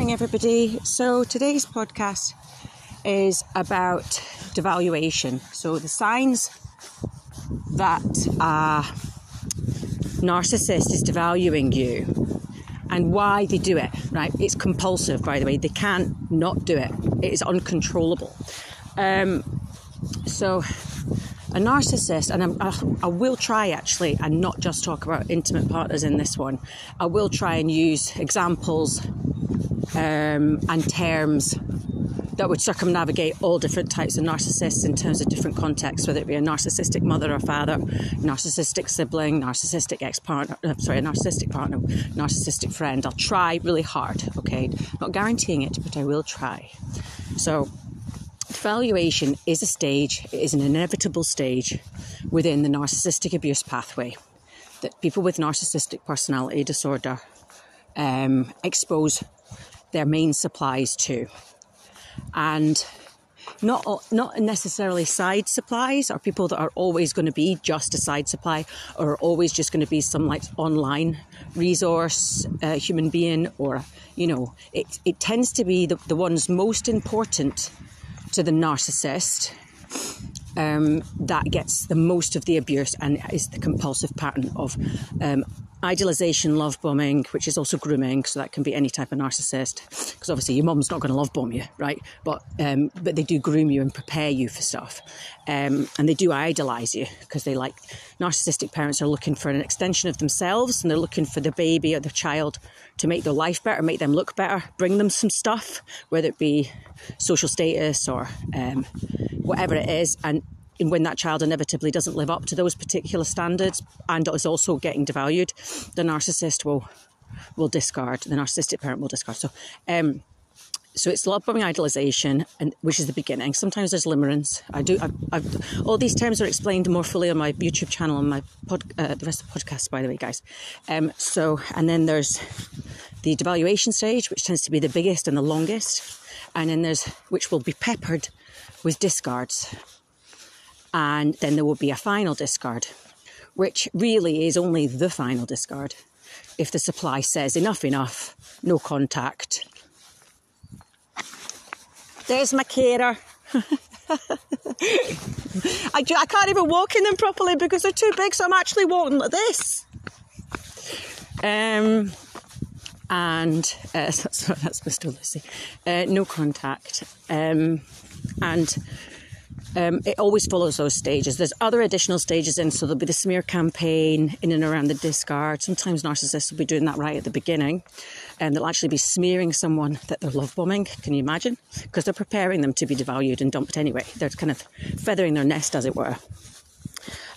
morning, everybody. So, today's podcast is about devaluation. So, the signs that a narcissist is devaluing you and why they do it, right? It's compulsive, by the way. They can't not do it, it is uncontrollable. Um, so, a narcissist, and I, I will try actually, and not just talk about intimate partners in this one, I will try and use examples um, and terms that would circumnavigate all different types of narcissists in terms of different contexts, whether it be a narcissistic mother or father, narcissistic sibling, narcissistic ex partner, uh, sorry, a narcissistic partner, narcissistic friend. I'll try really hard, okay? Not guaranteeing it, but I will try. So, Devaluation is a stage, it is an inevitable stage within the narcissistic abuse pathway that people with narcissistic personality disorder um, expose their main supplies to. And not not necessarily side supplies or people that are always going to be just a side supply or always just going to be some like online resource uh, human being or you know it, it tends to be the, the ones most important to the narcissist um, that gets the most of the abuse and is the compulsive pattern of um, idealization, love bombing, which is also grooming. So that can be any type of narcissist, because obviously your mom's not going to love bomb you, right? But um, but they do groom you and prepare you for stuff, um, and they do idolize you because they like narcissistic parents are looking for an extension of themselves, and they're looking for the baby or the child to make their life better, make them look better, bring them some stuff, whether it be social status or um, whatever it is, and when that child inevitably doesn't live up to those particular standards and is also getting devalued, the narcissist will will discard. The narcissistic parent will discard. So, um, so it's love bombing idolization, and which is the beginning. Sometimes there's limerence. I do. I've, I've, all these terms are explained more fully on my YouTube channel and my pod, uh, the rest of the podcast, by the way, guys. Um, so, and then there's the devaluation stage, which tends to be the biggest and the longest, and then there's which will be peppered with discards and then there will be a final discard, which really is only the final discard. If the supply says enough, enough, no contact. There's my carer. I, I can't even walk in them properly because they're too big, so I'm actually walking like this. Um, and uh, so that's Mr. Lucy. Uh, no contact. Um, and um, it always follows those stages. There's other additional stages in, so there'll be the smear campaign in and around the discard. Sometimes narcissists will be doing that right at the beginning, and they'll actually be smearing someone that they're love bombing. Can you imagine? Because they're preparing them to be devalued and dumped anyway. They're kind of feathering their nest, as it were.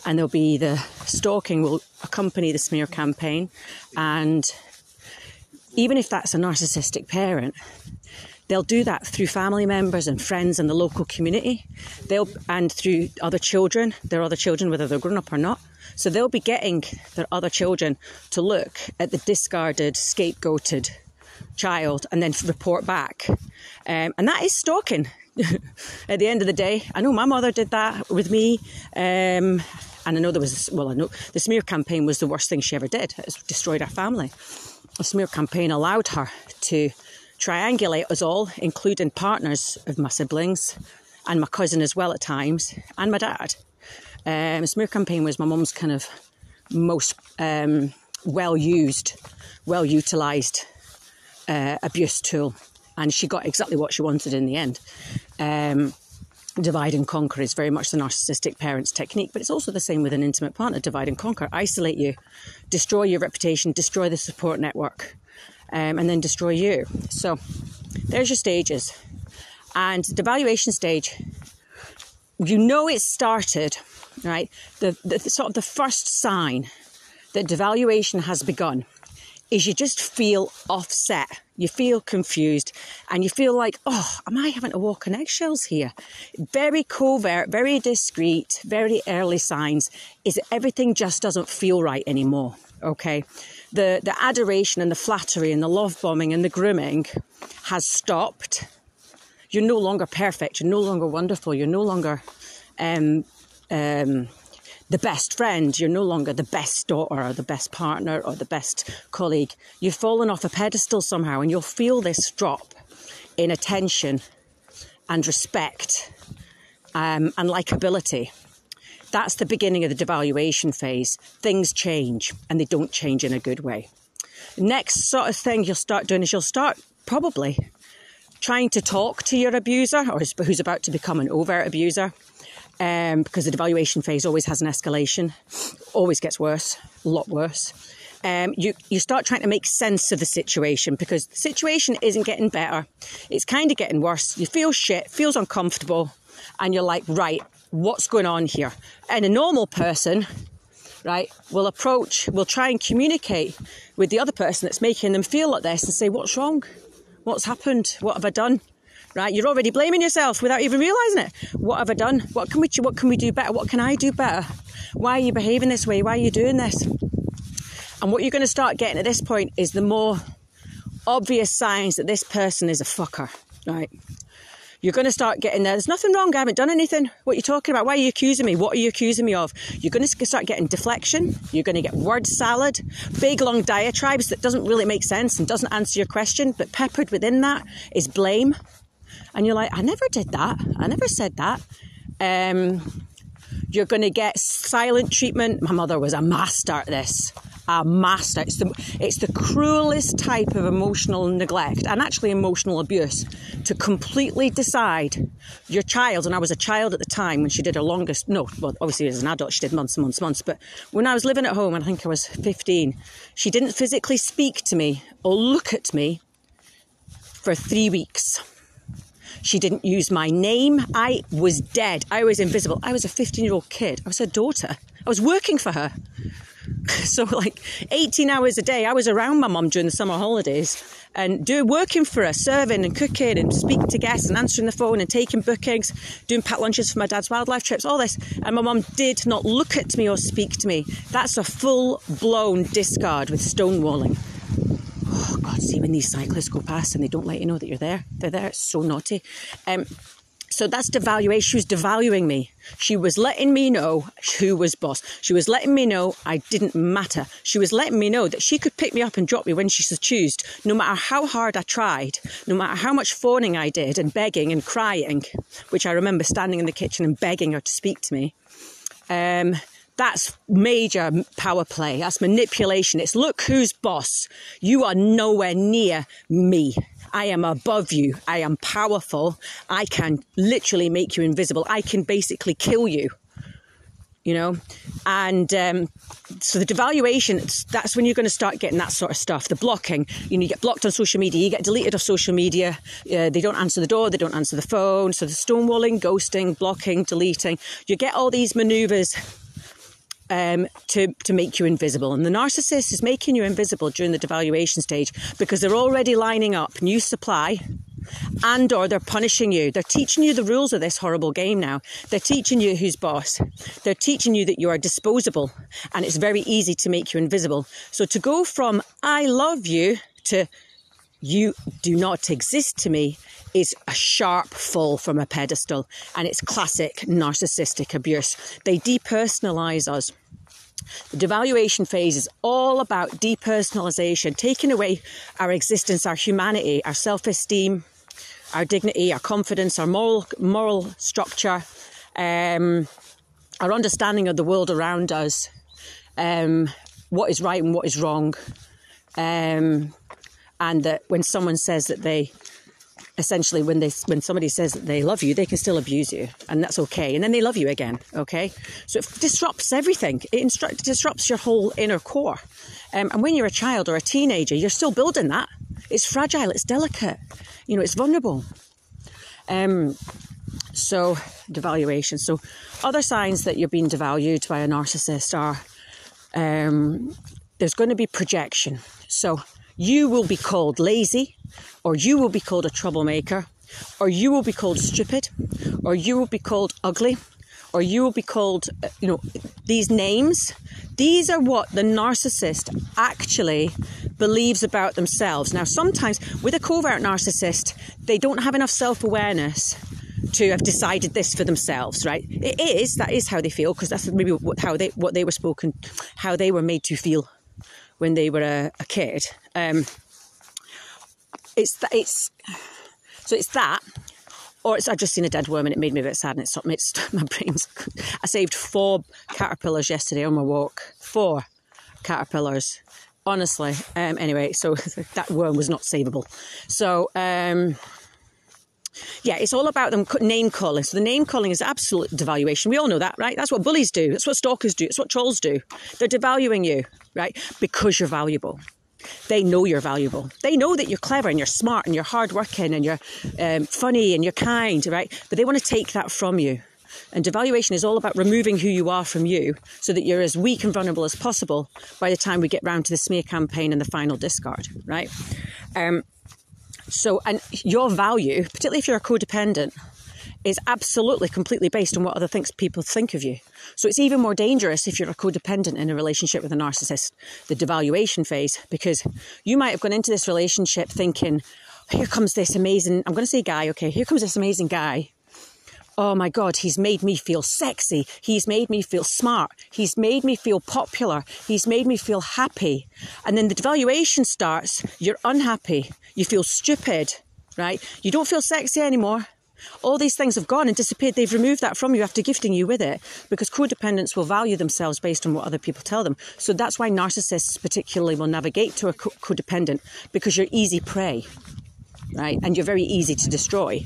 And there'll be the stalking will accompany the smear campaign, and even if that's a narcissistic parent, They'll do that through family members and friends in the local community. They'll and through other children, their other children, whether they're grown up or not. So they'll be getting their other children to look at the discarded, scapegoated child and then report back. Um, and that is stalking. at the end of the day, I know my mother did that with me. Um, and I know there was, well, I know the smear campaign was the worst thing she ever did. It destroyed our family. The smear campaign allowed her to triangulate us all, including partners of my siblings and my cousin as well at times, and my dad. Um, smear campaign was my mum's kind of most um, well used, well utilised uh, abuse tool, and she got exactly what she wanted in the end. Um, divide and conquer is very much the narcissistic parent's technique, but it's also the same with an intimate partner. Divide and conquer, isolate you, destroy your reputation, destroy the support network um, and then destroy you. So there's your stages. And the devaluation stage, you know it started, right? The, the, sort of the first sign that devaluation has begun is you just feel offset. You feel confused and you feel like, oh, am I having to walk on eggshells here? Very covert, very discreet, very early signs is that everything just doesn't feel right anymore. Okay the, the adoration and the flattery and the love bombing and the grooming has stopped. You're no longer perfect. You're no longer wonderful. You're no longer um, um, the best friend. You're no longer the best daughter or the best partner or the best colleague. You've fallen off a pedestal somehow, and you'll feel this drop in attention and respect um, and likability. That's the beginning of the devaluation phase. Things change and they don't change in a good way. Next sort of thing you'll start doing is you'll start probably trying to talk to your abuser or who's about to become an overt abuser. Um, because the devaluation phase always has an escalation, always gets worse, a lot worse. Um, you, you start trying to make sense of the situation because the situation isn't getting better. It's kind of getting worse. You feel shit, feels uncomfortable, and you're like, right, what's going on here. And a normal person, right, will approach, will try and communicate with the other person that's making them feel like this and say, what's wrong? What's happened? What have I done? Right, you're already blaming yourself without even realizing it. What have I done? What can we what can we do better? What can I do better? Why are you behaving this way? Why are you doing this? And what you're going to start getting at this point is the more obvious signs that this person is a fucker, right? You're going to start getting there. There's nothing wrong. I haven't done anything. What are you talking about? Why are you accusing me? What are you accusing me of? You're going to start getting deflection. You're going to get word salad, big long diatribes that doesn't really make sense and doesn't answer your question. But peppered within that is blame. And you're like, I never did that. I never said that. Um, you're going to get silent treatment. My mother was a master at this a master. It's the, it's the cruelest type of emotional neglect and actually emotional abuse to completely decide your child, and I was a child at the time when she did her longest, no, well, obviously as an adult, she did months and months and months, but when I was living at home, I think I was 15, she didn't physically speak to me or look at me for three weeks. She didn't use my name. I was dead. I was invisible. I was a 15 year old kid. I was her daughter. I was working for her. So, like 18 hours a day, I was around my mum during the summer holidays and doing working for her, serving and cooking and speaking to guests and answering the phone and taking bookings, doing packed lunches for my dad's wildlife trips, all this. And my mum did not look at me or speak to me. That's a full blown discard with stonewalling. Oh, God, see when these cyclists go past and they don't let you know that you're there. They're there. It's so naughty. Um, so that's devaluation. She was devaluing me. She was letting me know who was boss. She was letting me know I didn't matter. She was letting me know that she could pick me up and drop me when she so chose, no matter how hard I tried, no matter how much phoning I did and begging and crying, which I remember standing in the kitchen and begging her to speak to me. Um, that's major power play. That's manipulation. It's look who's boss. You are nowhere near me. I am above you. I am powerful. I can literally make you invisible. I can basically kill you. You know, and um, so the devaluation, that's when you're going to start getting that sort of stuff. The blocking, you know, you get blocked on social media, you get deleted off social media, uh, they don't answer the door, they don't answer the phone. So the stonewalling, ghosting, blocking, deleting, you get all these maneuvers um, to, to make you invisible. And the narcissist is making you invisible during the devaluation stage because they're already lining up new supply and or they're punishing you. They're teaching you the rules of this horrible game now. They're teaching you who's boss. They're teaching you that you are disposable and it's very easy to make you invisible. So to go from I love you to you do not exist to me is a sharp fall from a pedestal and it's classic narcissistic abuse. They depersonalize us. The devaluation phase is all about depersonalization, taking away our existence, our humanity, our self esteem, our dignity, our confidence, our moral, moral structure, um, our understanding of the world around us, um, what is right and what is wrong. Um, and that when someone says that they essentially when they when somebody says that they love you they can still abuse you and that's okay. And then they love you again okay? So it disrupts everything. It instru- disrupts your whole inner core. Um, and when you're a child or a teenager you're still building that. It's fragile it's delicate you know it's vulnerable. Um, so devaluation. So other signs that you're being devalued by a narcissist are um, there's going to be projection. So you will be called lazy, or you will be called a troublemaker, or you will be called stupid, or you will be called ugly, or you will be called, uh, you know, these names. These are what the narcissist actually believes about themselves. Now, sometimes with a covert narcissist, they don't have enough self awareness to have decided this for themselves, right? It is that is how they feel because that's maybe what, how they what they were spoken, how they were made to feel when they were a, a kid. Um, it's that it's so it's that, or it's I've just seen a dead worm and it made me a bit sad and it stopped me. It's my brains. I saved four caterpillars yesterday on my walk. Four caterpillars honestly. Um, anyway, so that worm was not savable. So, um, yeah, it's all about them name calling. So the name calling is absolute devaluation. We all know that, right? That's what bullies do. That's what stalkers do. That's what trolls do. They're devaluing you, right? Because you're valuable. They know you're valuable. They know that you're clever and you're smart and you're hardworking and you're um, funny and you're kind, right? But they want to take that from you. And devaluation is all about removing who you are from you so that you're as weak and vulnerable as possible by the time we get round to the smear campaign and the final discard, right? Um, so, and your value, particularly if you're a codependent, is absolutely completely based on what other things people think of you. So it's even more dangerous if you're a codependent in a relationship with a narcissist, the devaluation phase, because you might have gone into this relationship thinking, here comes this amazing, I'm going to say guy, okay, here comes this amazing guy. Oh my God, he's made me feel sexy. He's made me feel smart. He's made me feel popular. He's made me feel happy. And then the devaluation starts. You're unhappy. You feel stupid, right? You don't feel sexy anymore. All these things have gone and disappeared. They've removed that from you after gifting you with it because codependents will value themselves based on what other people tell them. So that's why narcissists, particularly, will navigate to a codependent because you're easy prey, right? And you're very easy to destroy.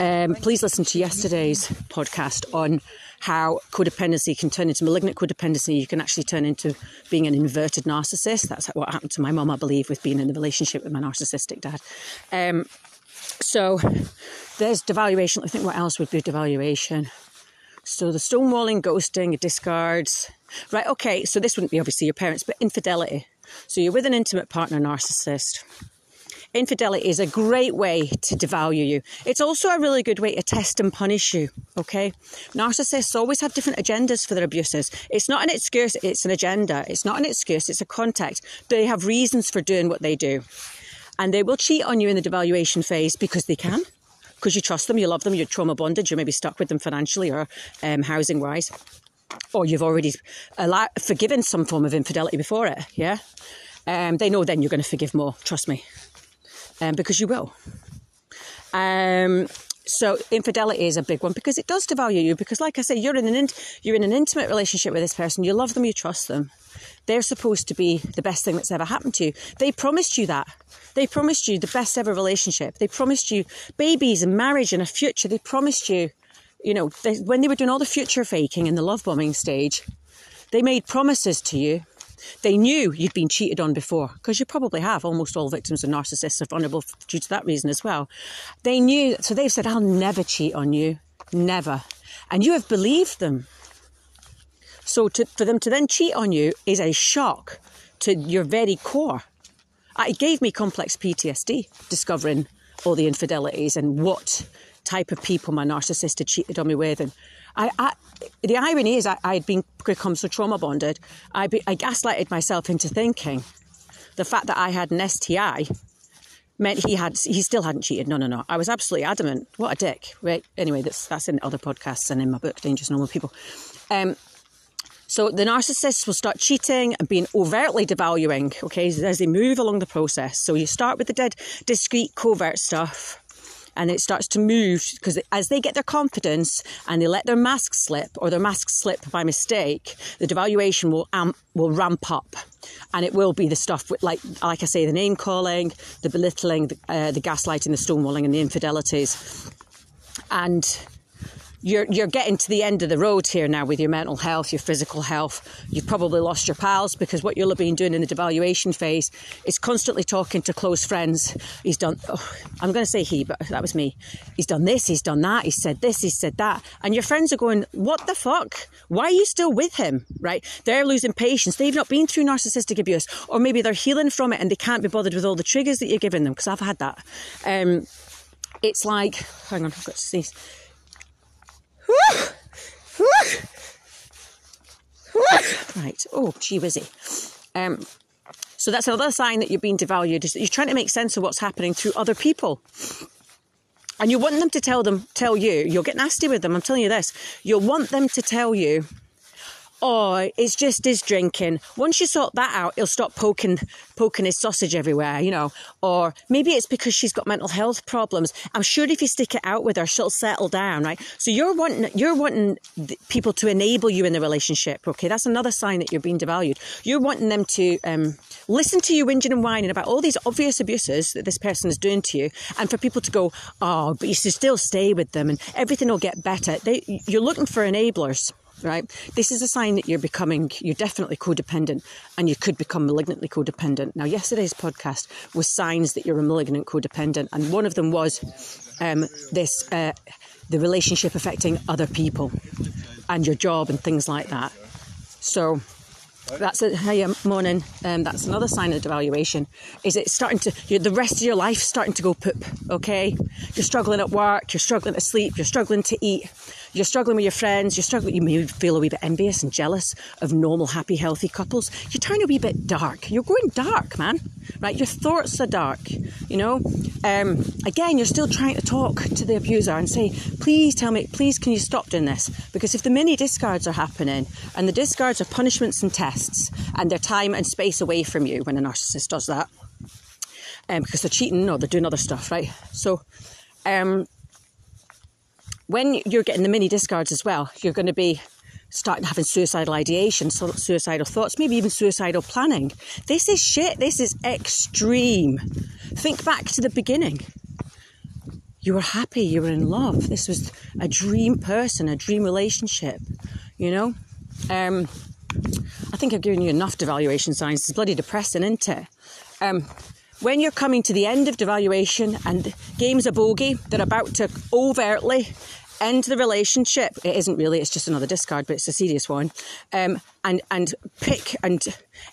Um, please listen to yesterday's podcast on how codependency can turn into malignant codependency. You can actually turn into being an inverted narcissist. That's what happened to my mum, I believe, with being in a relationship with my narcissistic dad. Um, so there's devaluation. I think what else would be devaluation? So the stonewalling, ghosting, discards. Right, okay, so this wouldn't be obviously your parents, but infidelity. So you're with an intimate partner narcissist infidelity is a great way to devalue you. It's also a really good way to test and punish you, okay? Narcissists always have different agendas for their abuses. It's not an excuse, it's an agenda. It's not an excuse, it's a context. They have reasons for doing what they do. And they will cheat on you in the devaluation phase because they can. Because you trust them, you love them, you're trauma bonded, you're maybe stuck with them financially or um, housing wise. Or you've already allowed, forgiven some form of infidelity before it, yeah? Um, they know then you're going to forgive more, trust me um, because you will. Um, so infidelity is a big one because it does devalue you. Because, like I say, you're in an in, you're in an intimate relationship with this person. You love them, you trust them. They're supposed to be the best thing that's ever happened to you. They promised you that. They promised you the best ever relationship. They promised you babies and marriage and a future. They promised you, you know, they, when they were doing all the future faking in the love bombing stage, they made promises to you they knew you'd been cheated on before, because you probably have. Almost all victims of narcissists are vulnerable due to that reason as well. They knew, so they've said, I'll never cheat on you. Never. And you have believed them. So to, for them to then cheat on you is a shock to your very core. It gave me complex PTSD discovering all the infidelities and what type of people my narcissist had cheated on me with and I, I, the irony is, I, had been become so trauma bonded, I, be, I gaslighted myself into thinking the fact that I had an STI meant he had he still hadn't cheated. No, no, no. I was absolutely adamant. What a dick. Right. Anyway, that's that's in other podcasts and in my book, Dangerous Normal People. Um, so the narcissists will start cheating and being overtly devaluing, okay, as they move along the process. So you start with the dead, discreet, covert stuff and it starts to move because as they get their confidence and they let their mask slip or their mask slip by mistake, the devaluation will amp, will ramp up, and it will be the stuff with, like like I say, the name calling, the belittling, the, uh, the gaslighting, the stonewalling, and the infidelities, and you're you're getting to the end of the road here now with your mental health, your physical health. You've probably lost your pals because what you'll have been doing in the devaluation phase is constantly talking to close friends. He's done. Oh, I'm going to say he, but that was me. He's done this. He's done that. He said this. He said that. And your friends are going, "What the fuck? Why are you still with him?" Right? They're losing patience. They've not been through narcissistic abuse, or maybe they're healing from it and they can't be bothered with all the triggers that you're giving them. Because I've had that. Um, it's like, hang on, I've got to sneeze right. Oh, gee whizzy. Um, so that's another sign that you're being devalued is that you're trying to make sense of what's happening through other people. And you want them to tell them, tell you, you'll get nasty with them. I'm telling you this. You'll want them to tell you oh, it's just his drinking. Once you sort that out, he'll stop poking poking his sausage everywhere, you know. Or maybe it's because she's got mental health problems. I'm sure if you stick it out with her, she'll settle down, right? So you're wanting you're wanting people to enable you in the relationship. Okay, that's another sign that you're being devalued. You're wanting them to um, listen to you whinging and whining about all these obvious abuses that this person is doing to you, and for people to go, oh, but you should still stay with them, and everything will get better. They, you're looking for enablers right? This is a sign that you're becoming, you're definitely codependent and you could become malignantly codependent. Now, yesterday's podcast was signs that you're a malignant codependent, and one of them was um, this uh, the relationship affecting other people and your job and things like that. So, that's a hey morning. Um, that's another sign of devaluation. Is it starting to the rest of your life starting to go poop? Okay, you're struggling at work, you're struggling to sleep, you're struggling to eat you're struggling with your friends, you're struggling, you may feel a wee bit envious and jealous of normal, happy, healthy couples. You turn you'll be a wee bit dark. You're going dark, man. Right? Your thoughts are dark. You know? Um, again, you're still trying to talk to the abuser and say, please tell me, please can you stop doing this? Because if the mini discards are happening and the discards are punishments and tests and they're time and space away from you when a narcissist does that, um, because they're cheating or they're doing other stuff, right? So, um, when you're getting the mini discards as well, you're going to be starting having suicidal ideation, suicidal thoughts, maybe even suicidal planning. This is shit. This is extreme. Think back to the beginning. You were happy, you were in love. This was a dream person, a dream relationship, you know? Um, I think I've given you enough devaluation signs. It's bloody depressing, isn't it? Um, when you're coming to the end of devaluation and games a bogey, they're about to overtly end the relationship. It isn't really, it's just another discard, but it's a serious one. Um, and, and pick and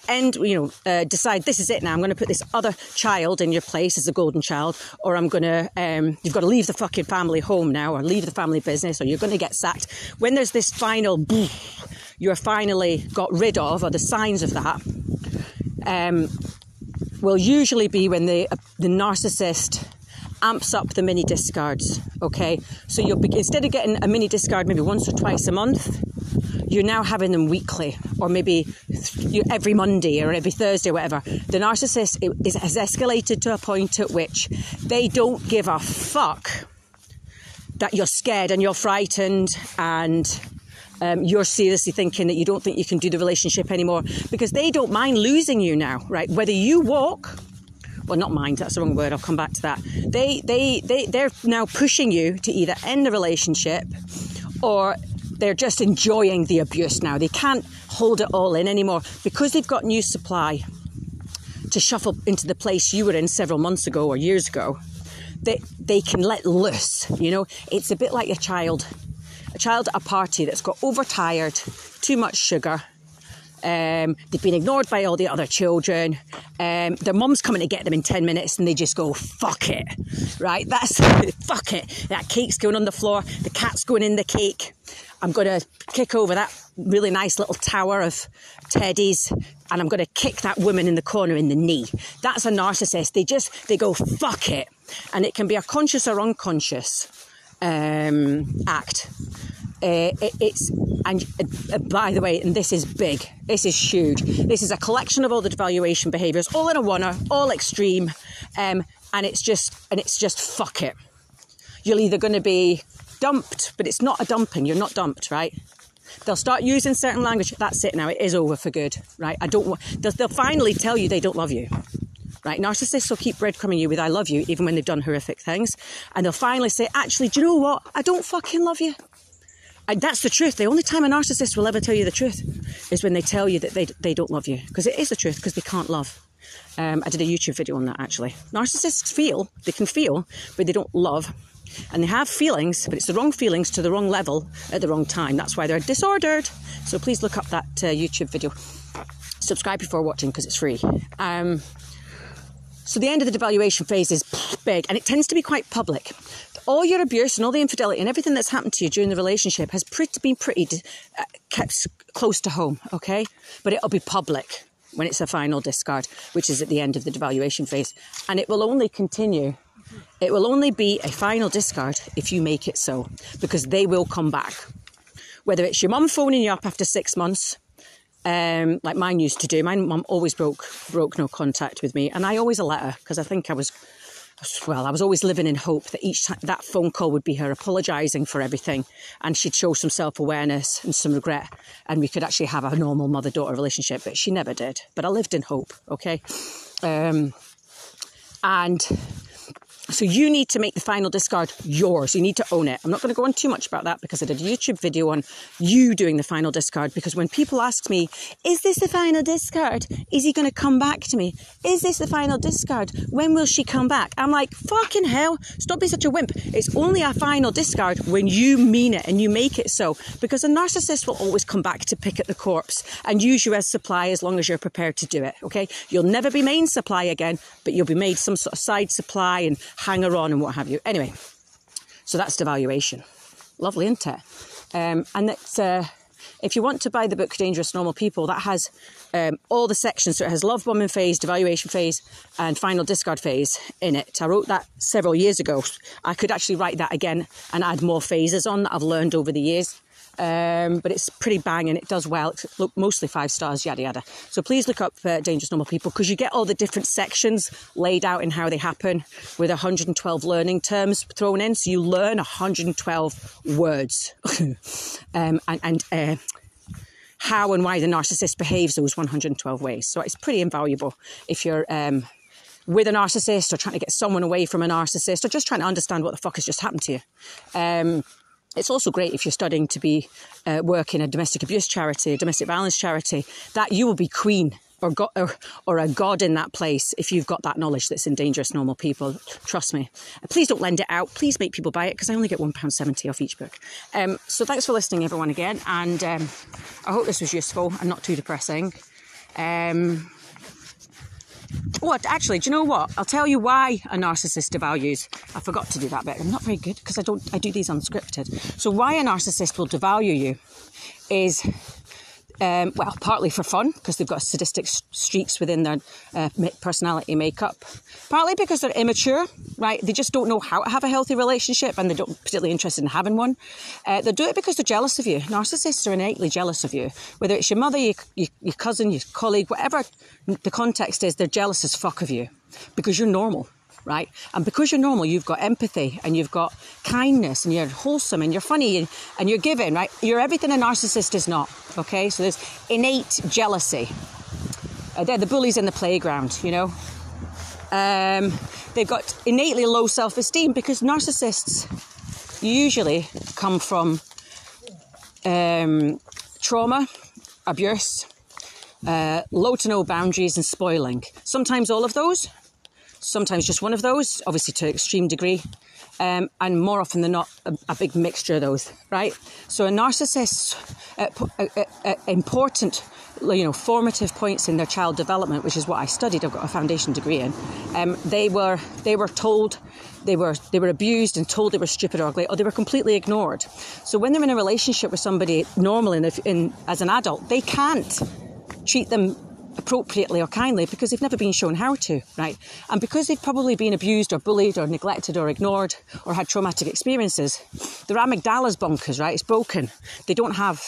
end, you know, uh, decide this is it now. I'm going to put this other child in your place as a golden child, or I'm going to, um, you've got to leave the fucking family home now, or leave the family business, or you're going to get sacked. When there's this final, you're finally got rid of, or the signs of that, um, will usually be when the, uh, the narcissist amps up the mini discards. Okay, so you'll be, instead of getting a mini discard maybe once or twice a month, you're now having them weekly or maybe every Monday or every Thursday or whatever. The narcissist is, has escalated to a point at which they don't give a fuck that you're scared and you're frightened and um, you're seriously thinking that you don't think you can do the relationship anymore because they don't mind losing you now, right? Whether you walk well, not mind, that's the wrong word, I'll come back to that. They, they, they, they're now pushing you to either end the relationship or they're just enjoying the abuse now. They can't hold it all in anymore because they've got new supply to shuffle into the place you were in several months ago or years ago. They, they can let loose, you know. It's a bit like a child, a child at a party that's got overtired, too much sugar, um, they've been ignored by all the other children. Um, their mum's coming to get them in 10 minutes and they just go, fuck it. Right? That's, fuck it. That cake's going on the floor. The cat's going in the cake. I'm going to kick over that really nice little tower of teddies and I'm going to kick that woman in the corner in the knee. That's a narcissist. They just, they go, fuck it. And it can be a conscious or unconscious um, act. Uh, it, it's and uh, by the way, and this is big. This is huge. This is a collection of all the devaluation behaviours, all in a oneer, all extreme, um, and it's just and it's just fuck it. You're either going to be dumped, but it's not a dumping. You're not dumped, right? They'll start using certain language. That's it now. It is over for good, right? I don't. They'll, they'll finally tell you they don't love you right? Narcissists will keep breadcrumbing you with I love you, even when they've done horrific things. And they'll finally say, actually, do you know what? I don't fucking love you. And that's the truth. The only time a narcissist will ever tell you the truth is when they tell you that they, they don't love you. Because it is the truth, because they can't love. Um, I did a YouTube video on that actually. Narcissists feel, they can feel, but they don't love. And they have feelings, but it's the wrong feelings to the wrong level at the wrong time. That's why they're disordered. So please look up that uh, YouTube video. Subscribe before watching because it's free. Um, so the end of the devaluation phase is big and it tends to be quite public all your abuse and all the infidelity and everything that's happened to you during the relationship has pretty, been pretty uh, kept close to home, okay? But it'll be public when it's a final discard, which is at the end of the devaluation phase. And it will only continue It will only be a final discard if you make it so, because they will come back. Whether it's your mum phoning you up after six months, um, like mine used to do. My mum always broke broke no contact with me, and I always a letter because I think I was well, I was always living in hope that each time that phone call would be her apologising for everything and she'd show some self awareness and some regret and we could actually have a normal mother daughter relationship. But she never did. But I lived in hope, okay? Um, and so you need to make the final discard yours. You need to own it. I'm not going to go on too much about that because I did a YouTube video on you doing the final discard. Because when people ask me, is this the final discard? Is he going to come back to me? Is this the final discard? When will she come back? I'm like, fucking hell, stop being such a wimp. It's only a final discard when you mean it and you make it so. Because a narcissist will always come back to pick at the corpse and use you as supply as long as you're prepared to do it. Okay. You'll never be main supply again, but you'll be made some sort of side supply and hanger on and what have you. Anyway, so that's devaluation. Lovely, isn't it? Um, and it's, uh, if you want to buy the book Dangerous Normal People, that has um, all the sections. So it has love bombing phase, devaluation phase, and final discard phase in it. I wrote that several years ago. I could actually write that again and add more phases on that I've learned over the years. Um, but it's pretty bang and it does well. It's mostly five stars, yada yada. So please look up uh, Dangerous Normal People because you get all the different sections laid out in how they happen with 112 learning terms thrown in. So you learn 112 words um, and, and uh, how and why the narcissist behaves those 112 ways. So it's pretty invaluable if you're. Um, with a narcissist or trying to get someone away from a narcissist or just trying to understand what the fuck has just happened to you. It's also great if you're studying to be uh, work in a domestic abuse charity, a domestic violence charity, that you will be queen or, God, or, or, a god in that place if you've got that knowledge that's in dangerous normal people. Trust me. Please don't lend it out. Please make people buy it because I only get £1.70 off each book. Um, so thanks for listening, everyone, again. And um, I hope this was useful and not too depressing. Um, what? Actually, do you know what? I'll tell you why a narcissist devalues. I forgot to do that bit. I'm not very good because I don't. I do these unscripted. So why a narcissist will devalue you is um, well, partly for fun because they've got sadistic streaks within their uh, personality makeup. Partly because they're immature, right? They just don't know how to have a healthy relationship and they don't particularly interested in having one. Uh, they do it because they're jealous of you. Narcissists are innately jealous of you, whether it's your mother, your, your, your cousin, your colleague, whatever the context is. They're jealous as fuck of you because you're normal right? And because you're normal, you've got empathy and you've got kindness and you're wholesome and you're funny and, and you're giving, right? You're everything a narcissist is not, okay? So there's innate jealousy. Uh, they're the bullies in the playground, you know? Um, they've got innately low self esteem because narcissists usually come from um, trauma, abuse, uh, low to no boundaries, and spoiling. Sometimes all of those, sometimes just one of those, obviously to extreme degree, um, and more often than not, a, a, big mixture of those, right? So a narcissist's uh, uh, uh, important, you know, formative points in their child development, which is what I studied. I've got a foundation degree in. Um, they were they were told they were they were abused and told they were stupid or ugly, or they were completely ignored. So when they're in a relationship with somebody normal in, in as an adult, they can't treat them appropriately or kindly because they've never been shown how to, right? And because they've probably been abused or bullied or neglected or ignored or had traumatic experiences, their amygdala's bonkers, right? It's broken. They don't have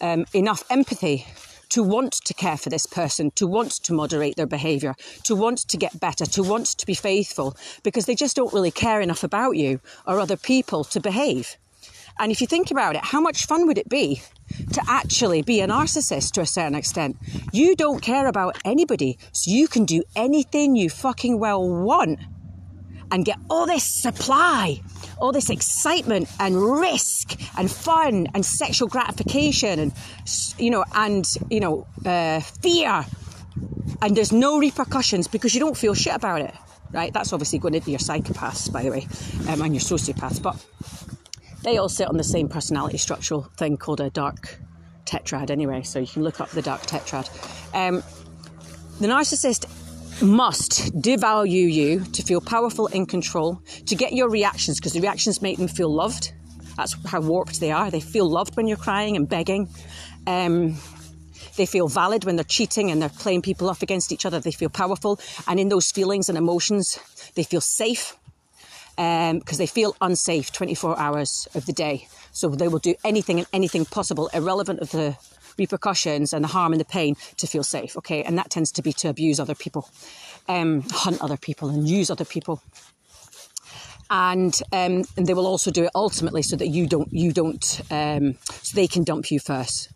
um, enough empathy to want to care for this person, to want to moderate their behaviour, to want to get better, to want to be faithful, because they just don't really care enough about you or other people to behave. And if you think about it, how much fun would it be to actually be a narcissist to a certain extent? You don't care about anybody, so you can do anything you fucking well want and get all this supply, all this excitement and risk and fun and sexual gratification and, you know, and, you know, uh, fear. And there's no repercussions because you don't feel shit about it, right? That's obviously going into your psychopaths, by the way, um, and your sociopaths. But they all sit on the same personality structural thing called a dark tetrad, anyway, so you can look up the dark tetrad. Um, the narcissist must devalue you to feel powerful in control, to get your reactions, because the reactions make them feel loved. That's how warped they are. They feel loved when you're crying and begging. Um, they feel valid when they're cheating and they're playing people off against each other. They feel powerful. And in those feelings and emotions, they feel safe because they feel unsafe 24 hours of the day. So they will do anything and anything possible, irrelevant of the repercussions and the harm and the pain, to feel safe. Okay, and that tends to be to abuse other people, um, hunt other people, and use other people. And, um, and they will also do it ultimately so that you don't you don't um, so they can dump you first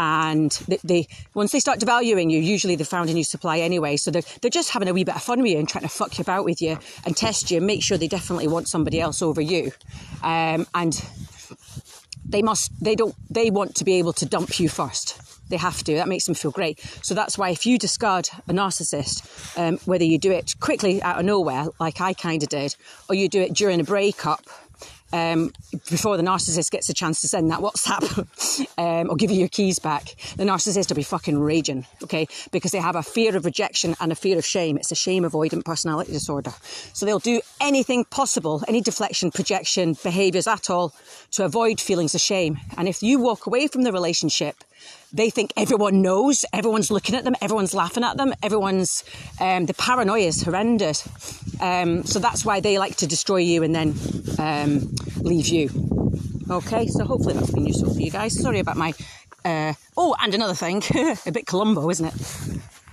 and they, they, once they start devaluing you, usually they've found a new supply anyway. So they're, they're just having a wee bit of fun with you and trying to fuck you about with you and test you and make sure they definitely want somebody else over you. Um, and they must, they don't, they want to be able to dump you first. They have to. That makes them feel great. So that's why if you discard a narcissist, um, whether you do it quickly out of nowhere, like I kind of did, or you do it during a breakup, um, before the narcissist gets a chance to send that WhatsApp um, or give you your keys back, the narcissist will be fucking raging, okay? Because they have a fear of rejection and a fear of shame. It's a shame avoidant personality disorder. So they'll do anything possible, any deflection, projection, behaviours at all to avoid feelings of shame. And if you walk away from the relationship, they think everyone knows, everyone's looking at them, everyone's laughing at them, everyone's, um, the paranoia is horrendous. Um, so that's why they like to destroy you and then um, leave you. Okay, so hopefully that's been useful for you guys. Sorry about my. Uh, oh, and another thing, a bit Columbo, isn't it?